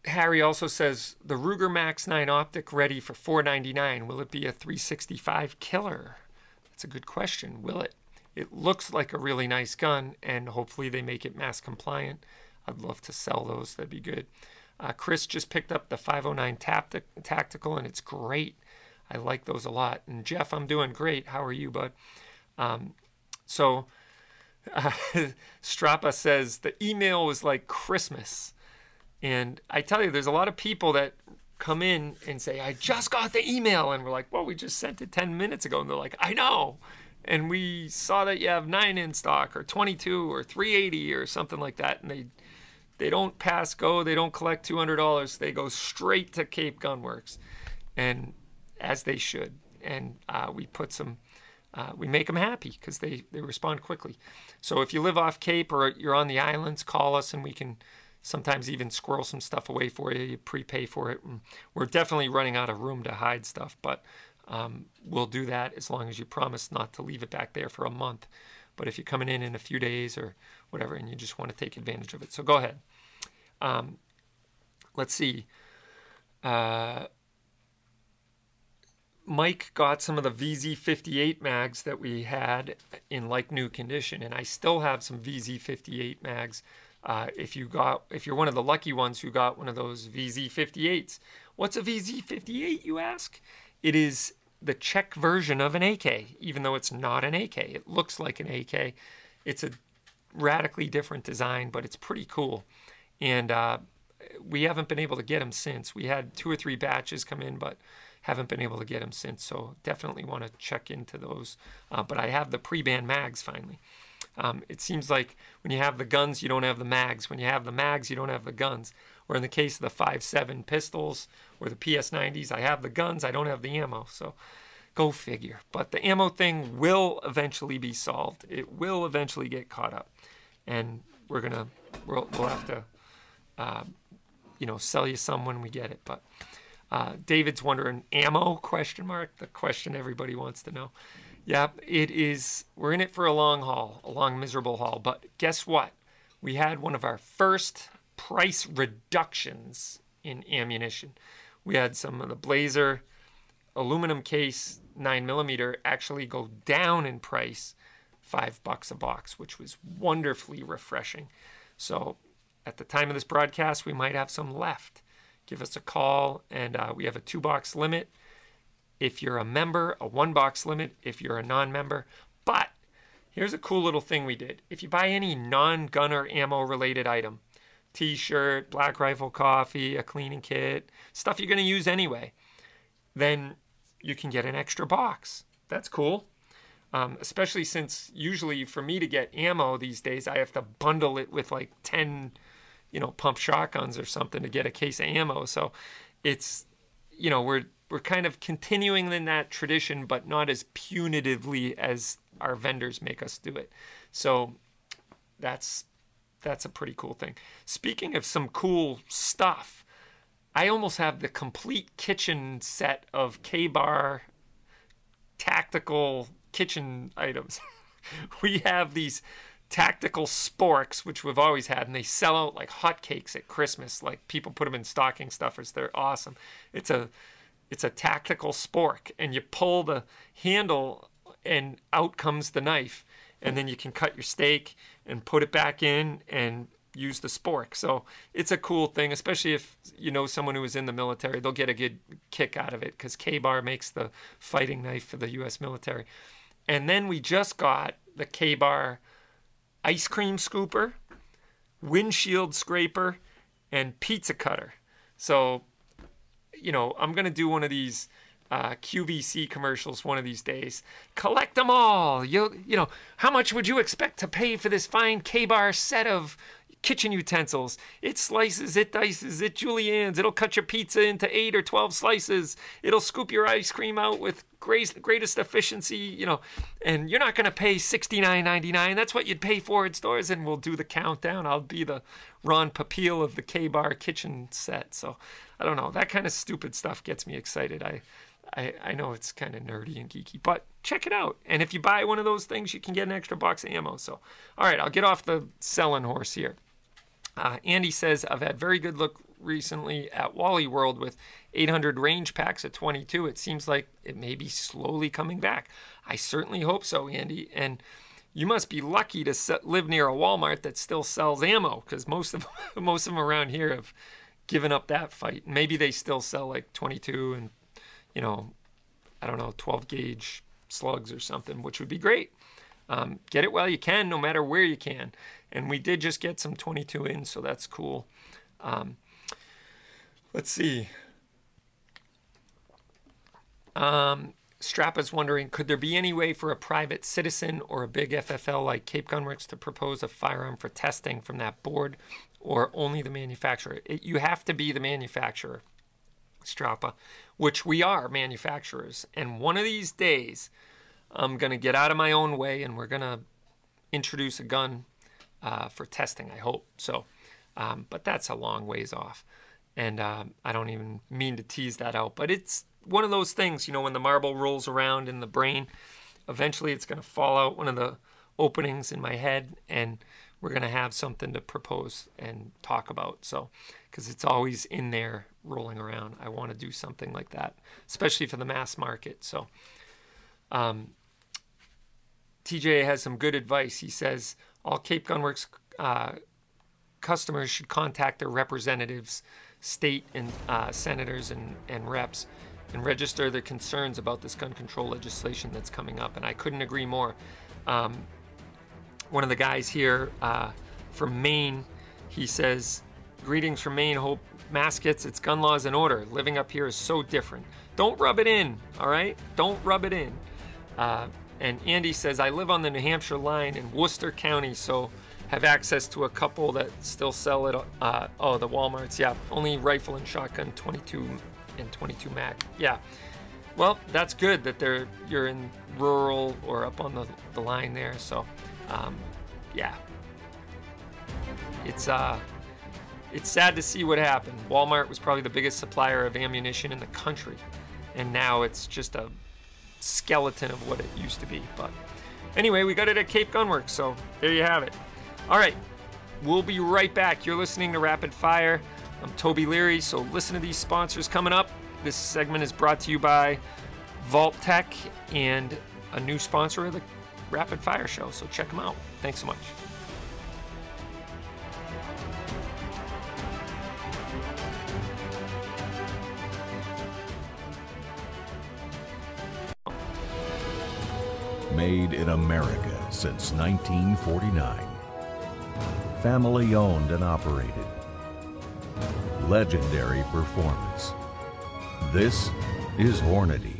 Harry also says the Ruger Max 9 optic ready for 499. Will it be a 365 killer? That's a good question. Will it? It looks like a really nice gun, and hopefully they make it mass compliant. I'd love to sell those. That'd be good. Uh, Chris just picked up the 509 Taptic, Tactical, and it's great. I like those a lot. And Jeff, I'm doing great. How are you, bud? Um, so uh, Strapa says the email was like Christmas. And I tell you, there's a lot of people that come in and say, I just got the email. And we're like, well, we just sent it 10 minutes ago. And they're like, I know. And we saw that you have nine in stock or 22 or 380 or something like that. And they They don't pass go. They don't collect two hundred dollars. They go straight to Cape Gunworks, and as they should. And uh, we put some. Uh, we make them happy because they, they respond quickly. So if you live off Cape or you're on the islands, call us and we can sometimes even squirrel some stuff away for you. You prepay for it. We're definitely running out of room to hide stuff, but um, we'll do that as long as you promise not to leave it back there for a month. But if you're coming in in a few days or whatever and you just want to take advantage of it, so go ahead. Um, let's see. Uh, Mike got some of the VZ58 mags that we had in like new condition, and I still have some VZ58 mags. Uh, if you got, if you're one of the lucky ones who got one of those VZ58s, what's a VZ58? You ask. It is the Czech version of an AK, even though it's not an AK. It looks like an AK. It's a radically different design, but it's pretty cool. And uh, we haven't been able to get them since. We had two or three batches come in, but haven't been able to get them since. So definitely want to check into those. Uh, but I have the pre-band mags finally. Um, it seems like when you have the guns, you don't have the mags. When you have the mags, you don't have the guns. Or in the case of the 5.7 pistols or the PS90s, I have the guns, I don't have the ammo. So go figure. But the ammo thing will eventually be solved. It will eventually get caught up, and we're gonna we'll, we'll have to, uh, you know, sell you some when we get it. But uh, David's wondering ammo question mark the question everybody wants to know. Yep, it is. We're in it for a long haul, a long miserable haul. But guess what? We had one of our first price reductions in ammunition. We had some of the Blazer aluminum case 9 millimeter actually go down in price five bucks a box, which was wonderfully refreshing. So at the time of this broadcast, we might have some left. Give us a call, and uh, we have a two box limit if you're a member, a one box limit if you're a non member. But here's a cool little thing we did. If you buy any non gunner ammo related item, t shirt, black rifle coffee, a cleaning kit, stuff you're going to use anyway, then you can get an extra box. That's cool. Um, especially since usually for me to get ammo these days, I have to bundle it with like 10, you know, pump shotguns or something to get a case of ammo. So it's, you know, we're we're kind of continuing in that tradition, but not as punitively as our vendors make us do it. So that's that's a pretty cool thing. Speaking of some cool stuff, I almost have the complete kitchen set of Ka-Bar tactical kitchen items. we have these tactical sporks, which we've always had, and they sell out like hotcakes at Christmas. Like people put them in stocking stuffers. They're awesome. It's a it's a tactical spork, and you pull the handle, and out comes the knife, and then you can cut your steak and put it back in and use the spork. So it's a cool thing, especially if you know someone who is in the military. They'll get a good kick out of it because Ka-Bar makes the fighting knife for the U.S. military. And then we just got the Ka-Bar ice cream scooper, windshield scraper, and pizza cutter. So you know, I'm going to do one of these uh, QVC commercials one of these days. Collect them all. You you know, how much would you expect to pay for this fine Ka-Bar set of kitchen utensils? It slices, it dices, it juliennes. It'll cut your pizza into eight or twelve slices. It'll scoop your ice cream out with greatest, greatest efficiency. You know, and you're not going to pay sixty nine ninety nine. That's what you'd pay for at stores. And we'll do the countdown. I'll be the Ron Popeil of the Ka-Bar kitchen set. So I don't know. That kind of stupid stuff gets me excited. I, I, I know it's kind of nerdy and geeky, but check it out. And if you buy one of those things, you can get an extra box of ammo. So, all right, I'll get off the selling horse here. Uh, Andy says, I've had very good luck recently at Wally World with 800 range packs at 22. It seems like it may be slowly coming back. I certainly hope so, Andy. And you must be lucky to set, live near a Walmart that still sells ammo because most of most of them around here have given up that fight. Maybe they still sell like 22 and, you know, I don't know, 12 gauge slugs or something, which would be great. Um, get it while you can, no matter where you can. And we did just get some 22 in, so that's cool. Um, let's see. Um, Strappa's wondering could there be any way for a private citizen or a big FFL like Cape Gunworks to propose a firearm for testing from that board or only the manufacturer? It, you have to be the manufacturer, Strappa, which we are manufacturers. And one of these days, I'm going to get out of my own way and we're going to introduce a gun uh, for testing, I hope. So, um, but that's a long ways off. And uh, I don't even mean to tease that out, but it's one of those things, you know, when the marble rolls around in the brain, eventually it's going to fall out one of the openings in my head and we're going to have something to propose and talk about. So, because it's always in there rolling around, I want to do something like that, especially for the mass market. So, um, TJ has some good advice. He says all Cape Gunworks uh, customers should contact their representatives, state and uh, senators and, and reps, and register their concerns about this gun control legislation that's coming up. And I couldn't agree more. Um, one of the guys here uh, from Maine, he says, Greetings from Maine. Hope Mass gets its gun laws in order. Living up here is so different. Don't rub it in, all right? Don't rub it in. Uh, and Andy says, I live on the New Hampshire line in Worcester County, so have access to a couple that still sell it. Uh, oh, the Walmarts, yeah. Only rifle and shotgun 22 and 22 mag. Yeah. Well, that's good that they're you're in rural or up on the, the line there. So, um, yeah. It's uh, it's sad to see what happened. Walmart was probably the biggest supplier of ammunition in the country, and now it's just a skeleton of what it used to be. But anyway, we got it at Cape Gunworks, so there you have it. All right, we'll be right back. You're listening to Rapid Fire. I'm Toby Leary, so listen to these sponsors coming up. This segment is brought to you by Vaultek and a new sponsor of the Rapid Fire Show, so check them out. Thanks so much. Made in America since 1949. Family owned and operated. Legendary performance. This is Hornady.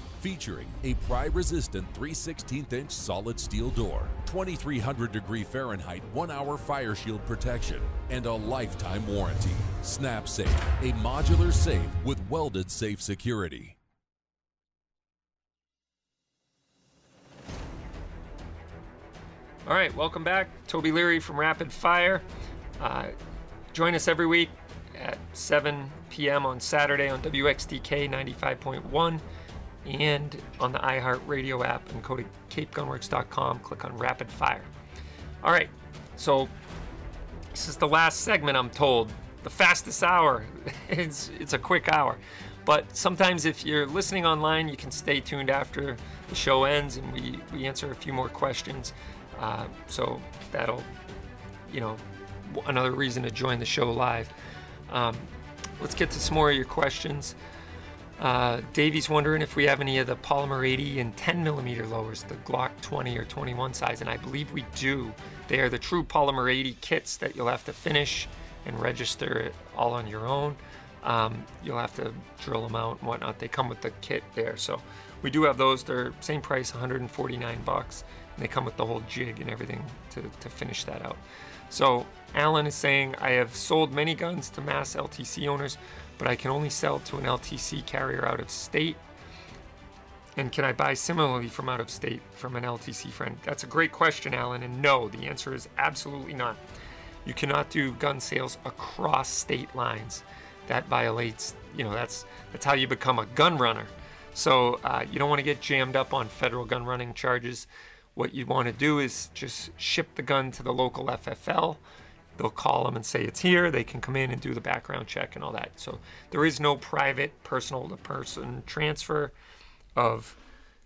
featuring a pry resistant 3 16 inch solid steel door, 2300 degree Fahrenheit 1 hour fire shield protection, and a lifetime warranty. Snap Safe, a modular safe with welded safe security. All right, welcome back. Toby Leary from Rapid Fire. Uh, join us every week at 7 p.m. on Saturday on WXTK 95.1 and on the iHeartRadio app and go to capegunworks.com, click on Rapid Fire. All right, so this is the last segment, I'm told. The fastest hour. it's, it's a quick hour. But sometimes if you're listening online, you can stay tuned after the show ends and we, we answer a few more questions. Uh, so that'll, you know, another reason to join the show live. Um, let's get to some more of your questions. Uh, Davey's wondering if we have any of the Polymer 80 and 10 millimeter lowers, the Glock 20 or 21 size, and I believe we do. They are the true Polymer 80 kits that you'll have to finish and register it all on your own. Um, you'll have to drill them out and whatnot. They come with the kit there, so we do have those. They're same price, 149 bucks. And they come with the whole jig and everything to, to finish that out. So Alan is saying, I have sold many guns to mass LTC owners, but I can only sell to an LTC carrier out of state. And can I buy similarly from out of state from an LTC friend? That's a great question, Alan. And no, the answer is absolutely not. You cannot do gun sales across state lines. That violates, you know, that's that's how you become a gun runner. So uh, you don't want to get jammed up on federal gun running charges. What you want to do is just ship the gun to the local FFL they'll call them and say it's here. They can come in and do the background check and all that. So there is no private personal to person transfer of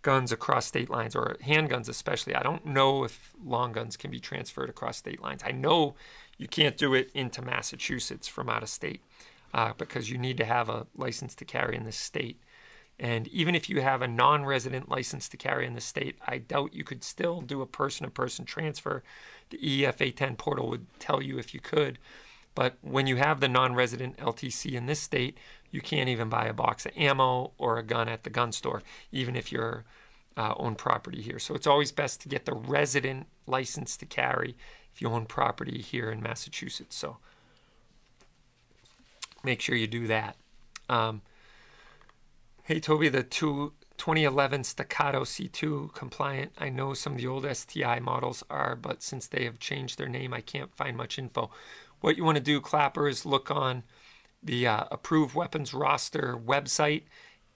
guns across state lines or handguns especially. I don't know if long guns can be transferred across state lines. I know you can't do it into Massachusetts from out of state uh, because you need to have a license to carry in the state. And even if you have a non resident license to carry in the state, I doubt you could still do a person to person transfer. The EFA 10 portal would tell you if you could. But when you have the non resident LTC in this state, you can't even buy a box of ammo or a gun at the gun store, even if you're uh, own property here. So it's always best to get the resident license to carry if you own property here in Massachusetts. So make sure you do that. Um, hey, Toby, the two, 2011 Staccato C2 compliant. I know some of the old STI models are, but since they have changed their name, I can't find much info. What you want to do, Clapper, is look on the uh, approved weapons roster website.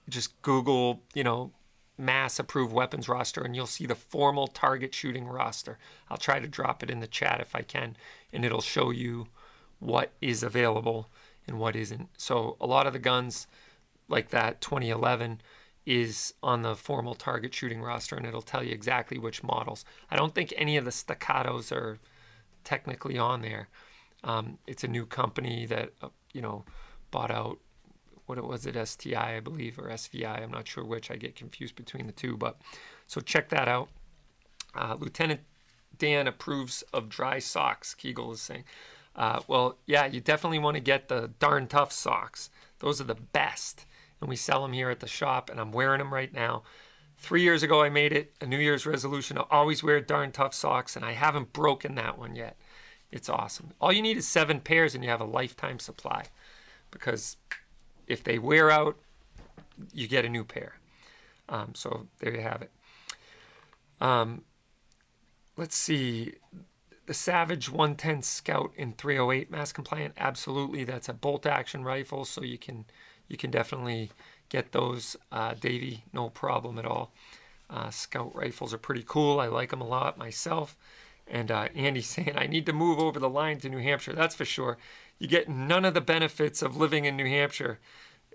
Just Google, you know, mass approved weapons roster and you'll see the formal target shooting roster. I'll try to drop it in the chat if I can, and it'll show you what is available and what isn't. So a lot of the guns like that 2011 is on the formal target shooting roster and it'll tell you exactly which models. I don't think any of the staccatos are technically on there. Um, it's a new company that uh, you know bought out what it was it STI I believe or SVI I'm not sure which. I get confused between the two but so check that out. Uh, Lieutenant Dan approves of dry socks Kegel is saying. Uh, well yeah you definitely want to get the darn tough socks. Those are the best and we sell them here at the shop and I'm wearing them right now three years ago I made it a New Year's resolution to always wear darn tough socks and I haven't broken that one yet it's awesome all you need is seven pairs and you have a lifetime supply because if they wear out, you get a new pair. Um, so there you have it. Um, let's see. The Savage 110 Scout in 308 mass compliant. Absolutely, that's a bolt action rifle, so you can you can definitely get those, uh, Davy. No problem at all. Uh, Scout rifles are pretty cool. I like them a lot myself. And uh, Andy's saying I need to move over the line to New Hampshire. That's for sure you get none of the benefits of living in New Hampshire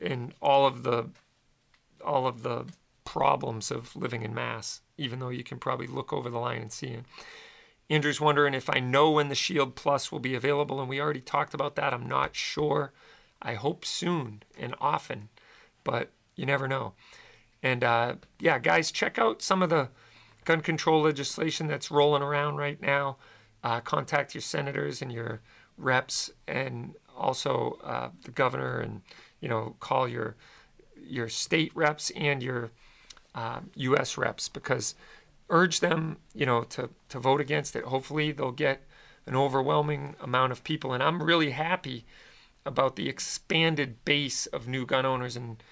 and all of the all of the problems of living in Mass, even though you can probably look over the line and see it. Andrew's wondering if I know when the Shield Plus will be available, and we already talked about that. I'm not sure. I hope soon and often, but you never know. And uh, yeah, guys, check out some of the gun control legislation that's rolling around right now. Uh, contact your senators and your reps and also uh, the governor and you know call your your state reps and your uh, U.S. reps because urge them you know to to vote against it. Hopefully they'll get an overwhelming amount of people, and I'm really happy about the expanded base of new gun owners and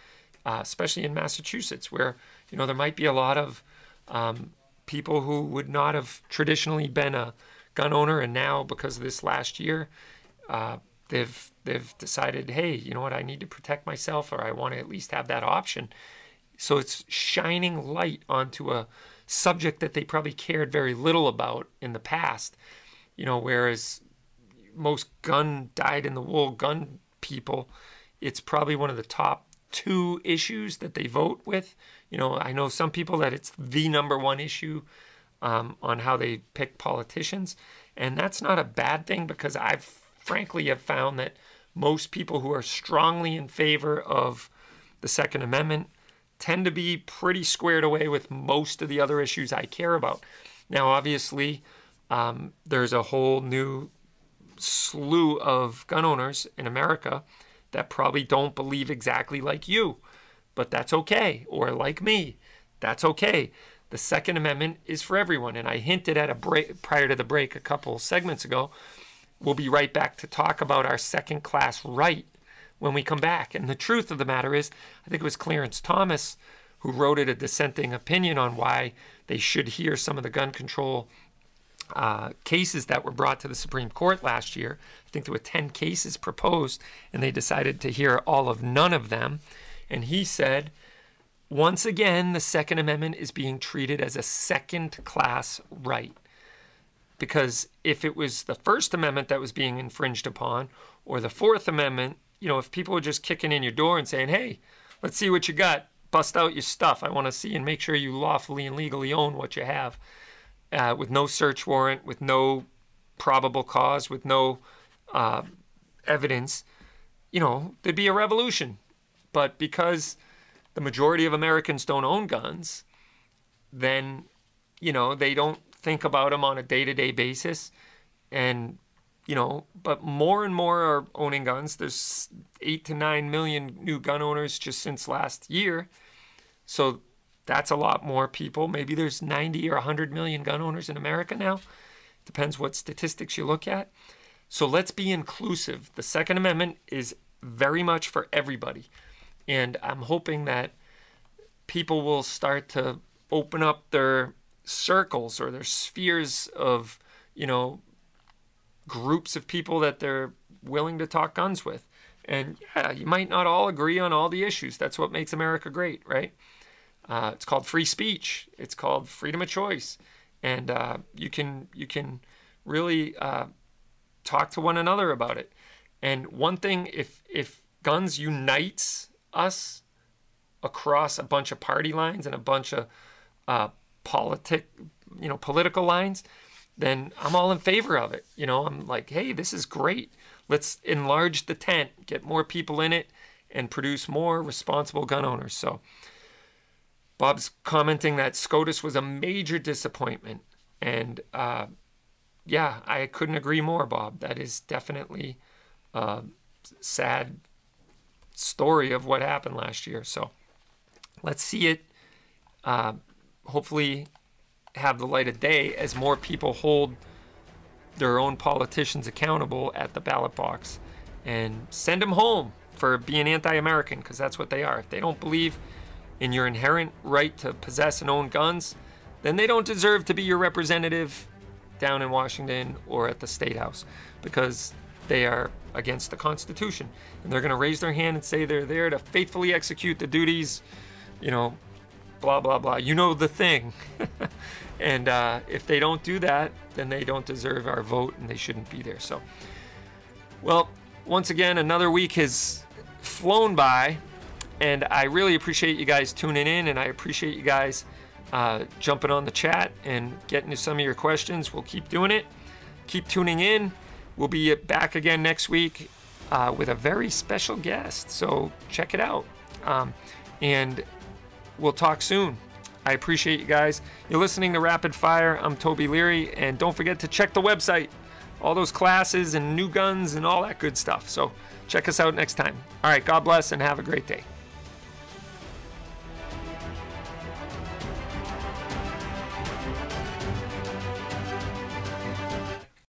uh, especially in Massachusetts where you know there might be a lot of um, people who would not have traditionally been a gun owner, and now because of this last year, uh, they've they've decided, hey, you know what, I need to protect myself, or I want to at least have that option. So it's shining light onto a subject that they probably cared very little about in the past. You know, whereas most gun dyed in the wool gun people, it's probably one of the top two issues that they vote with. You know, I know some people that it's the number one issue um, on how they pick politicians. And that's not a bad thing because I've frankly have found that most people who are strongly in favor of the Second Amendment tend to be pretty squared away with most of the other issues I care about. Now, obviously, um, there's a whole new slew of gun owners in America that probably don't believe exactly like you, but that's okay. Or like me, that's okay. The Second Amendment is for everyone. And I hinted at a break prior to the break a couple segments ago. We'll be right back to talk about our second class right when we come back. And the truth of the matter is, I think it was Clarence Thomas who wrote it a dissenting opinion on why they should hear some of the gun control uh, cases that were brought to the Supreme Court last year. I think there were 10 cases proposed, and they decided to hear all of none of them. And he said once again, the Second Amendment is being treated as a second class right. because if it was the First Amendment that was being infringed upon, or the Fourth Amendment, you know, if people were just kicking in your door and saying, hey, let's see what you got, bust out your stuff. I want to see and make sure you lawfully and legally own what you have uh, with no search warrant, with no probable cause, with no uh, evidence, you know, there'd be a revolution. But because the majority of Americans don't own guns, then, you know, they don't think about them on a day to day basis. And, you know, but more and more are owning guns. There's eight to nine million new gun owners just since last year. So that's a lot more people. Maybe there's 90 or 100 million gun owners in America now. Depends what statistics you look at. So let's be inclusive. The Second Amendment is very much for everybody. And I'm hoping that people will start to open up their circles or their spheres of, you know, groups of people that they're willing to talk guns with. And yeah, you might not all agree on all the issues. That's what makes America great, right? Uh, it's called free speech. It's called freedom of choice, and uh, you can you can really uh, talk to one another about it. And one thing, if if guns unites us across a bunch of party lines and a bunch of uh, politic, you know, political lines, then I'm all in favor of it. You know, I'm like, hey, this is great. Let's enlarge the tent, get more people in it, and produce more responsible gun owners. So, Bob's commenting that SCOTUS was a major disappointment. And uh, yeah, I couldn't agree more, Bob. That is definitely a sad story of what happened last year. So let's see it uh, hopefully have the light of day as more people hold their own politicians accountable at the ballot box and send them home for being anti American because that's what they are. If they don't believe in your inherent right to possess and own guns, then they don't deserve to be your representative down in Washington or at the State House because they are against the Constitution. And they're going to raise their hand and say they're there to faithfully execute the duties, you know, blah, blah, blah. You know the thing. and uh, if they don't do that, then they don't deserve our vote and they shouldn't be there. So, well, once again, another week has flown by. And I really appreciate you guys tuning in, and I appreciate you guys uh, jumping on the chat and getting to some of your questions. We'll keep doing it. Keep tuning in. We'll be back again next week uh, with a very special guest. So check it out. Um, and we'll talk soon. I appreciate you guys. You're listening to Rapid Fire. I'm Toby Leary. And don't forget to check the website, all those classes and new guns and all that good stuff. So check us out next time. All right. God bless and have a great day.